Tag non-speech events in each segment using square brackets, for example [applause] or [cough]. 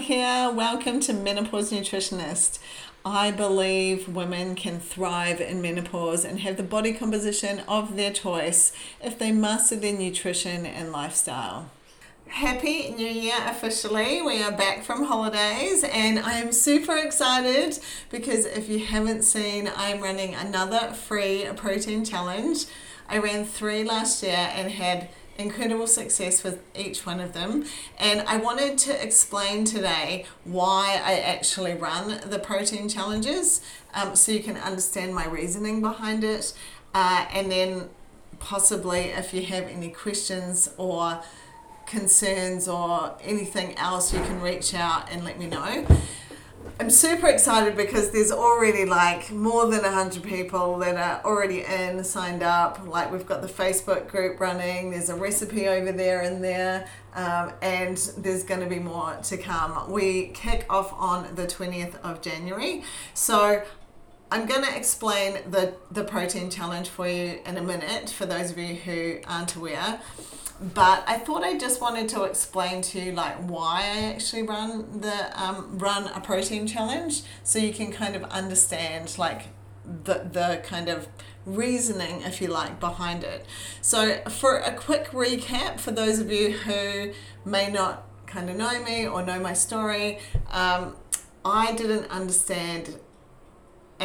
here. Welcome to Menopause Nutritionist. I believe women can thrive in menopause and have the body composition of their choice if they master their nutrition and lifestyle. Happy New Year officially. We are back from holidays and I am super excited because if you haven't seen, I'm running another free protein challenge. I ran three last year and had incredible success with each one of them. And I wanted to explain today why I actually run the protein challenges um, so you can understand my reasoning behind it. Uh, and then possibly if you have any questions or concerns or anything else, you can reach out and let me know. I'm super excited because there's already like more than 100 people that are already in, signed up. Like we've got the Facebook group running, there's a recipe over there and there, um, and there's going to be more to come. We kick off on the 20th of January. So I'm going to explain the, the protein challenge for you in a minute for those of you who aren't aware but I thought I just wanted to explain to you like why I actually run the um, run a protein challenge so you can kind of understand like the the kind of reasoning if you like behind it. So for a quick recap for those of you who may not kind of know me or know my story, um, I didn't understand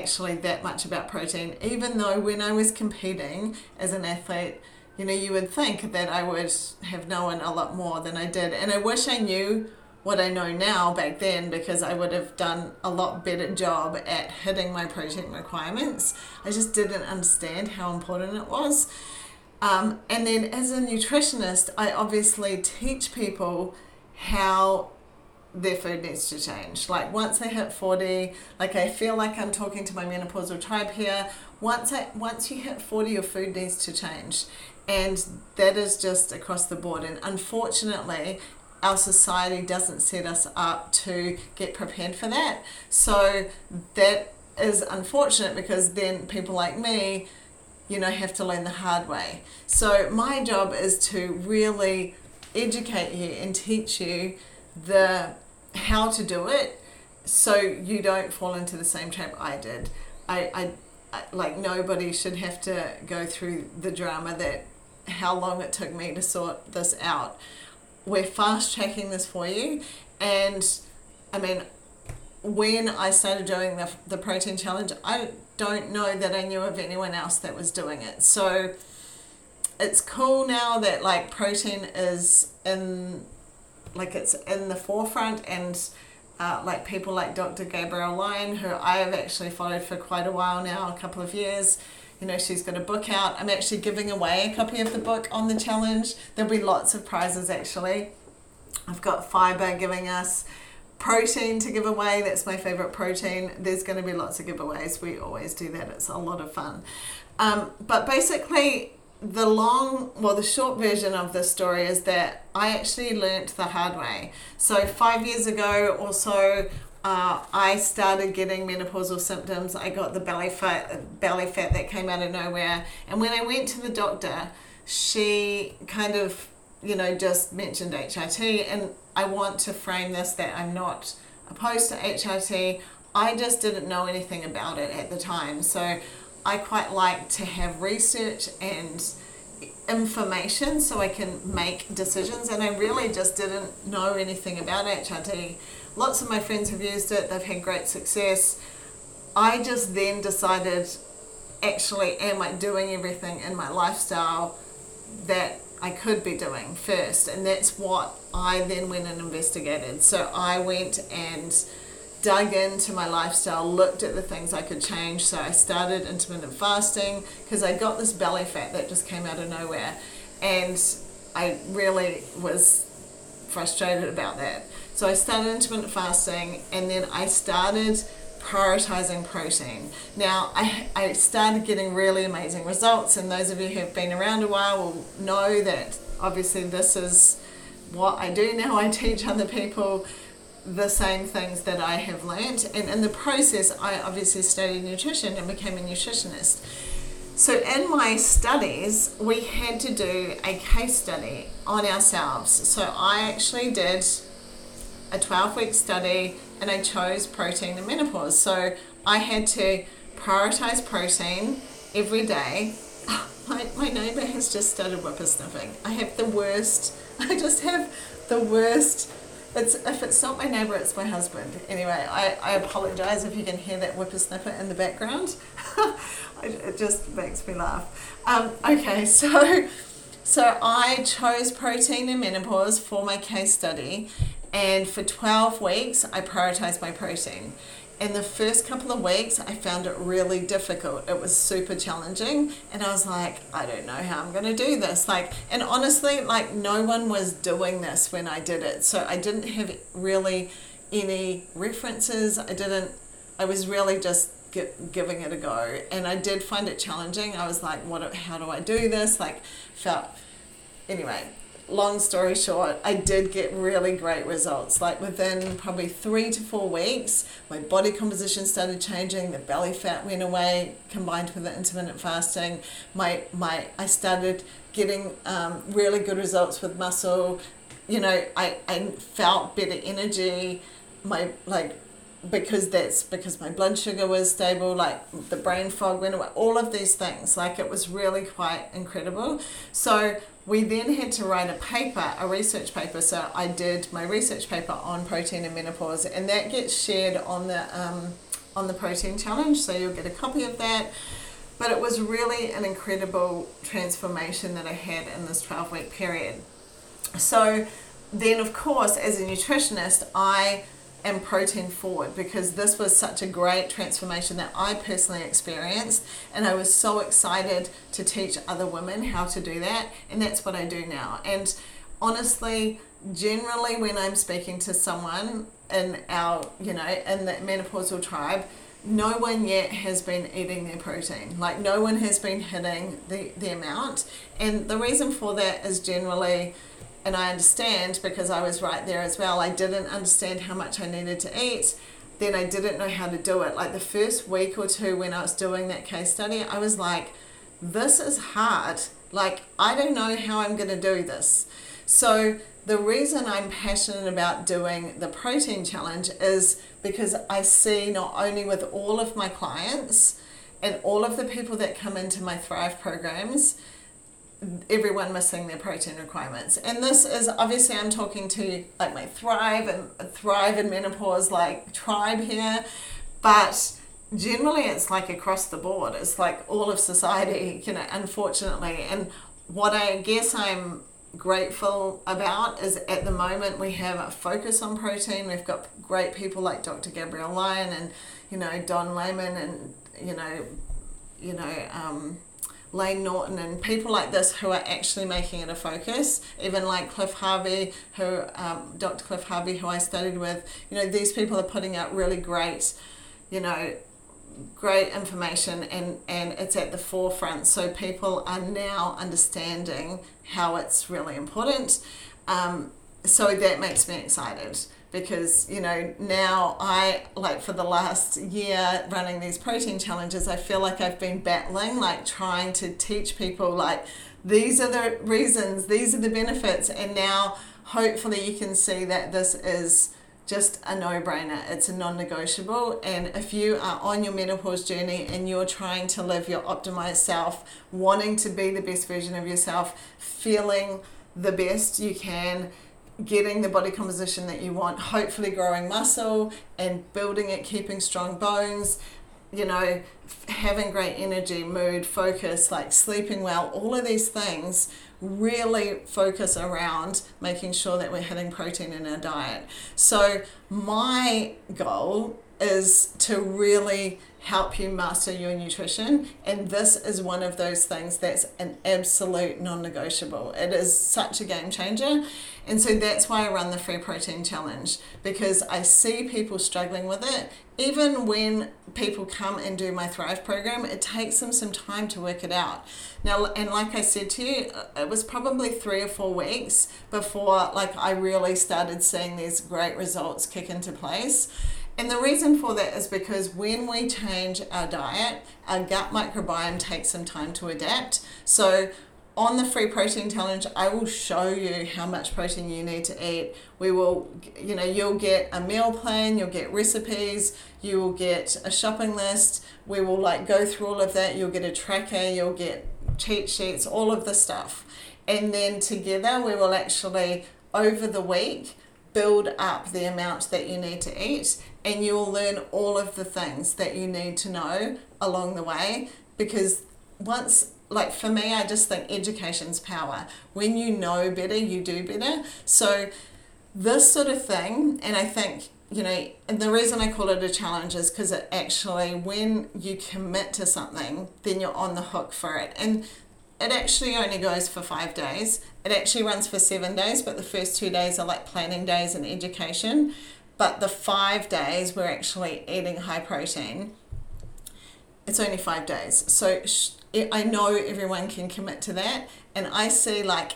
actually that much about protein even though when I was competing as an athlete you know, you would think that I would have known a lot more than I did. And I wish I knew what I know now back then because I would have done a lot better job at hitting my protein requirements. I just didn't understand how important it was. Um, and then as a nutritionist, I obviously teach people how their food needs to change. Like once they hit 40, like I feel like I'm talking to my menopausal tribe here. Once I once you hit 40, your food needs to change and that is just across the board and unfortunately our society doesn't set us up to get prepared for that so that is unfortunate because then people like me you know have to learn the hard way so my job is to really educate you and teach you the how to do it so you don't fall into the same trap I did I, I, I like nobody should have to go through the drama that how long it took me to sort this out. We're fast tracking this for you. And I mean, when I started doing the, the protein challenge, I don't know that I knew of anyone else that was doing it. So it's cool now that like protein is in, like it's in the forefront and uh, like people like Dr. Gabrielle Lyon, who I have actually followed for quite a while now, a couple of years you know, she's got a book out. I'm actually giving away a copy of the book on the challenge. There'll be lots of prizes actually. I've got fiber giving us protein to give away. That's my favorite protein. There's going to be lots of giveaways. We always do that. It's a lot of fun. Um, but basically, the long, well, the short version of this story is that I actually learnt the hard way. So, five years ago or so, uh, I started getting menopausal symptoms. I got the belly fat, belly fat that came out of nowhere. And when I went to the doctor, she kind of, you know, just mentioned HRT. And I want to frame this that I'm not opposed to HRT. I just didn't know anything about it at the time. So I quite like to have research and information so I can make decisions. And I really just didn't know anything about HRT Lots of my friends have used it, they've had great success. I just then decided actually, am I doing everything in my lifestyle that I could be doing first? And that's what I then went and investigated. So I went and dug into my lifestyle, looked at the things I could change. So I started intermittent fasting because I got this belly fat that just came out of nowhere. And I really was frustrated about that. So I started intermittent fasting and then I started prioritizing protein. Now, I, I started getting really amazing results, and those of you who have been around a while will know that obviously this is what I do now. [laughs] I teach other people the same things that I have learnt, and in the process, I obviously studied nutrition and became a nutritionist. So, in my studies, we had to do a case study on ourselves. So, I actually did a 12 week study and I chose protein and menopause. So I had to prioritize protein every day. [laughs] My, my neighbor has just started whippersnipping. I have the worst, [laughs] I just have the worst. It's if it's not my neighbor, it's my husband. Anyway, I, I apologize if you can hear that whippersnipper in the background. [laughs] it just makes me laugh. Um, okay, so so I chose protein in menopause for my case study, and for 12 weeks, I prioritized my protein. In the first couple of weeks, I found it really difficult. It was super challenging, and I was like, I don't know how I'm going to do this. Like, and honestly, like, no one was doing this when I did it. So I didn't have really any references. I didn't, I was really just giving it a go and i did find it challenging i was like what how do i do this like felt anyway long story short, I did get really great results. Like within probably three to four weeks, my body composition started changing. The belly fat went away, combined with the intermittent fasting. My my I started getting um, really good results with muscle. You know, I, I felt better energy. My like because that's because my blood sugar was stable, like the brain fog went away, all of these things. Like it was really quite incredible. So we then had to write a paper, a research paper. So I did my research paper on protein and menopause, and that gets shared on the um, on the protein challenge. So you'll get a copy of that. But it was really an incredible transformation that I had in this 12 week period. So then, of course, as a nutritionist, I and protein forward because this was such a great transformation that I personally experienced and I was so excited to teach other women how to do that and that's what I do now. And honestly generally when I'm speaking to someone in our you know in the menopausal tribe no one yet has been eating their protein. Like no one has been hitting the, the amount. And the reason for that is generally and I understand because I was right there as well. I didn't understand how much I needed to eat. Then I didn't know how to do it. Like the first week or two when I was doing that case study, I was like, this is hard. Like, I don't know how I'm going to do this. So, the reason I'm passionate about doing the protein challenge is because I see not only with all of my clients and all of the people that come into my Thrive programs, everyone missing their protein requirements. And this is obviously I'm talking to like my Thrive and Thrive and Menopause like tribe here, but generally it's like across the board. It's like all of society, you know, unfortunately. And what I guess I'm grateful about is at the moment we have a focus on protein. We've got great people like Dr. Gabrielle Lyon and, you know, Don Layman and, you know, you know, um, Layne Norton and people like this who are actually making it a focus. Even like Cliff Harvey, who um, Dr. Cliff Harvey, who I studied with. You know, these people are putting out really great, you know, great information and and it's at the forefront. So people are now understanding how it's really important. Um, so that makes me excited because you know now I like for the last year running these protein challenges I feel like I've been battling like trying to teach people like these are the reasons these are the benefits and now hopefully you can see that this is just a no-brainer. It's a non-negotiable and if you are on your menopause journey and you're trying to live your optimized self wanting to be the best version of yourself feeling the best you can getting the body composition that you want, hopefully growing muscle and building it, keeping strong bones, you know, having great energy, mood, focus, like sleeping well, all of these things really focus around making sure that we're having protein in our diet. So, my goal is to really help you master your nutrition. And this is one of those things that's an absolute non negotiable. It is such a game changer. And so that's why I run the free protein challenge because I see people struggling with it. Even when people come and do my Thrive program, it takes them some time to work it out. Now, and like I said to you, uh, it was probably three or four weeks before like I really started seeing these great results kick into place. And the reason for that is because when we change our diet, our gut microbiome takes some time to adapt. So on the free protein challenge, I will show you how much protein you need to eat. We will, you know, you'll get a meal plan, you'll get recipes, you will get a shopping list. We will like go through all of that. You'll get a tracker, you'll get cheat sheets, all of the stuff. And then together we will actually, over the week, build up the amount that you need to eat and you will learn all of the things that you need to know along the way because once like for me i just think education's power. When you know better you do better. So this sort of thing and i think you know and the reason i call it a challenge is because it actually when you commit to something then you're on the hook for it. And it actually only goes for five days. It actually runs for seven days but the first two days are like planning days and education but the five days we're actually eating high protein it's only five days so I know everyone can commit to that, and I see like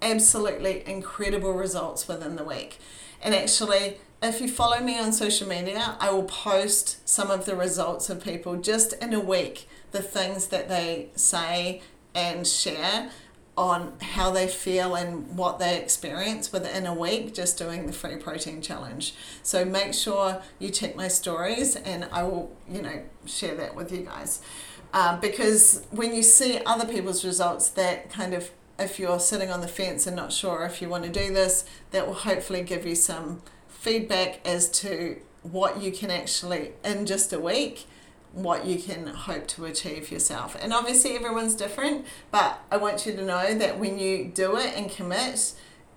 absolutely incredible results within the week. And actually, if you follow me on social media, I will post some of the results of people just in a week, the things that they say and share on how they feel and what they experience within a week just doing the free protein challenge. So make sure you check my stories and I will, you know, share that with you guys. Uh, because when you see other people's results, that kind of, if you're sitting on the fence and not sure if you want to do this, that will hopefully give you some feedback as to what you can actually, in just a week, what you can hope to achieve yourself. And obviously, everyone's different, but I want you to know that when you do it and commit,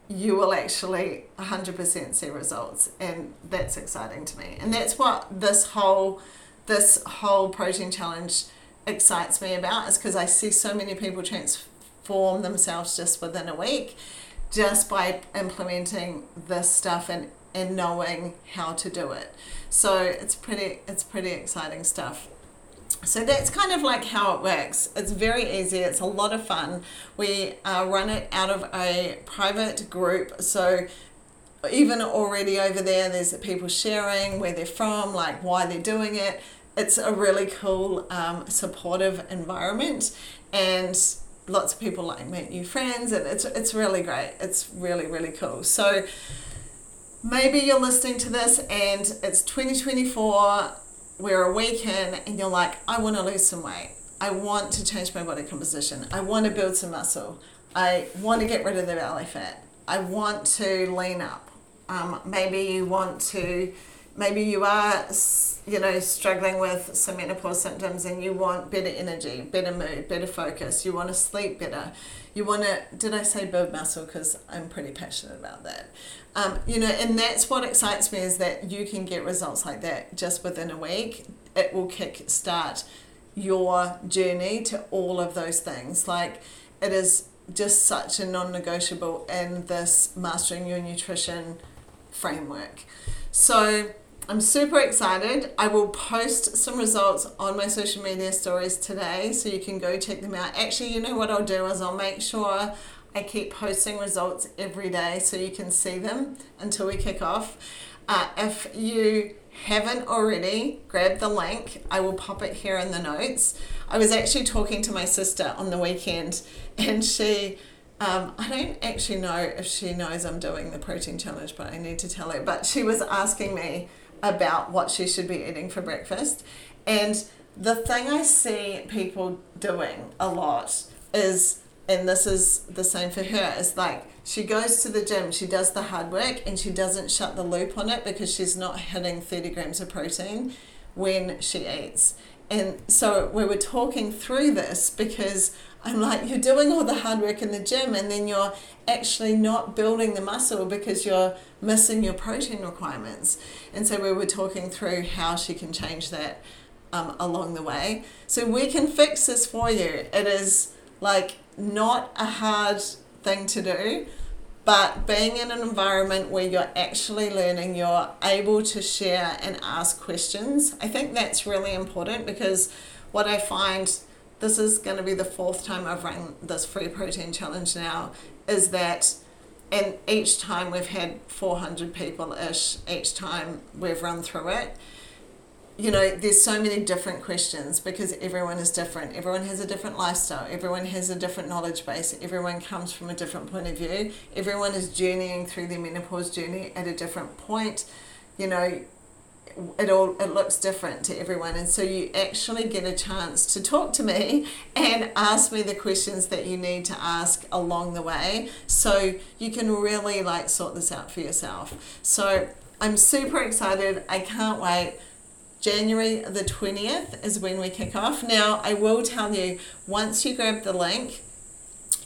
you will actually 100% see results and that's exciting to me and that's what this whole this whole protein challenge excites me about is because I see so many people transform themselves just within a week just by implementing this stuff and, and knowing how to do it. So it's pretty it's pretty exciting stuff. So that's kind of like how it works. It's very easy. It's a lot of fun. We uh, run it out of a private group. So even already over there, there's people sharing where they're from, like why they're doing it it's a really cool, um, supportive environment, and lots of people like meet new friends, and it's it's really great. It's really really cool. So maybe you're listening to this and it's 2024 we're a week in and you're like i want to lose some weight. I want to change my body composition. I want to build some muscle. I want to get rid of the belly fat. I want to lean up. Um, maybe you want to maybe you are you know struggling with some menopause symptoms and you want better energy better mood better focus you want to sleep better you want to did i say build muscle? Because i'm pretty passionate about that. Um, you know and that's what excites me is that you can get results like that just within a week. It will kick start your journey to all of those things. Like it is just such a non-negotiable in this mastering your nutrition framework. So I'm super excited. I will post some results on my social media stories today so you can go check them out. Actually, you know what I'll do is I'll make sure I keep posting results every day so you can see them until we kick off. Uh, if you haven't already, grab the link. I will pop it here in the notes. I was actually talking to my sister on the weekend and she. Um, I don't actually know if she knows I'm doing the protein challenge, but I need to tell her. But she was asking me, about what she should be eating for breakfast. And the thing I see people doing a lot is, and this is the same for her, is like she goes to the gym, she does the hard work, and she doesn't shut the loop on it because she's not hitting 30 grams of protein when she eats. And so we were talking through this because I'm like, you're doing all the hard work in the gym and then you're actually not building the muscle because you're missing your protein requirements. And so we were talking through how she can change that um, along the way. So we can fix this for you. It is like not a hard thing to do, but being in an environment where you're actually learning, you're able to share and ask questions. I think that's really important because what I find this is going to be the fourth time I've run this free protein challenge now, is that, and each time we've had 400 people ish, each time we've run through it. you know, there's so many different questions because everyone is different. Everyone has a different lifestyle. Everyone has a different knowledge base. Everyone comes from a different point of view. Everyone is journeying through their menopause journey at a different point. You know, it all it looks different to everyone. And so you actually get a chance to talk to me and ask me the questions that you need to ask along the way. So you can really like sort this out for yourself. So i'm super excited. I can't wait. January the 20th is when we kick off. Now, I will tell you, once you grab the link,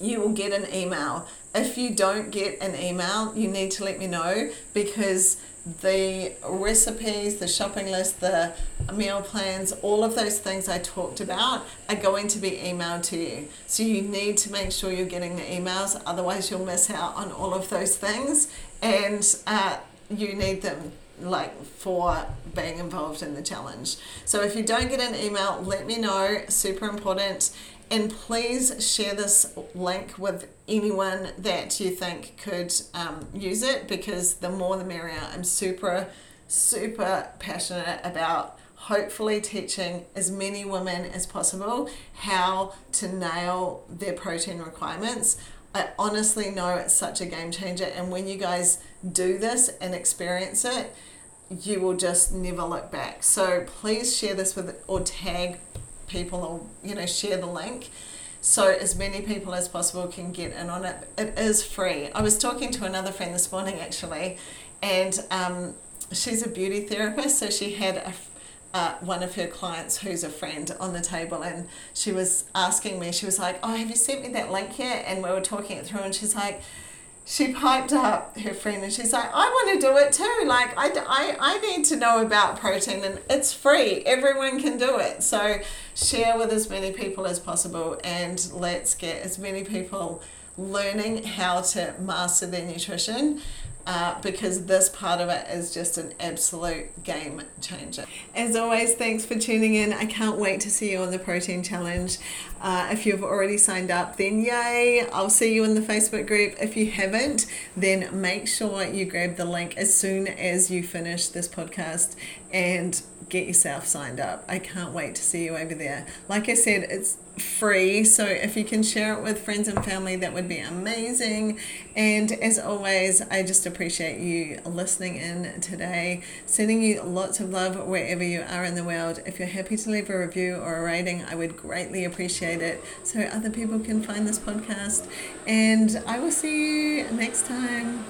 you will get an email. If you don't get an email, you need to let me know because the recipes, the shopping list, the meal plans, all of those things I talked about are going to be emailed to you. So you need to make sure you're getting the emails, otherwise, you'll miss out on all of those things and uh, you need them like for being involved in the challenge. So if you don't get an email, let me know. Super important. And please share this link with anyone that you think could um, use it because the more the merrier. I'm super, super passionate about hopefully teaching as many women as possible how to nail their protein requirements. I honestly know it's such a game changer. And when you guys do this and experience it, you will just never look back. So please share this with or tag people or you know share the link so as many people as possible can get in on it. It is free. I was talking to another friend this morning actually, and um, she's a beauty therapist, so she had a uh, one of her clients who's a friend on the table and she was asking me she was like oh have you sent me that link yet and we were talking it through and she's like she piped up her friend and she's like, I want to do it too. Like, I, I, I need to know about protein and it's free. Everyone can do it. So, share with as many people as possible and let's get as many people learning how to master their nutrition uh, because this part of it is just an absolute game changer. As always, thanks for tuning in. I can't wait to see you on the Protein Challenge. Uh, if you've already signed up, then yay! I'll see you in the Facebook group. If you haven't, then make sure you grab the link as soon as you finish this podcast and get yourself signed up. I can't wait to see you over there. Like I said, it's free. So if you can share it with friends and family, that would be amazing. And as always, I just appreciate you listening in today. Sending you lots of love wherever you are in the world. If you're happy to leave a review or a rating, I would greatly appreciate it so other people can find this podcast. And I will see you next time.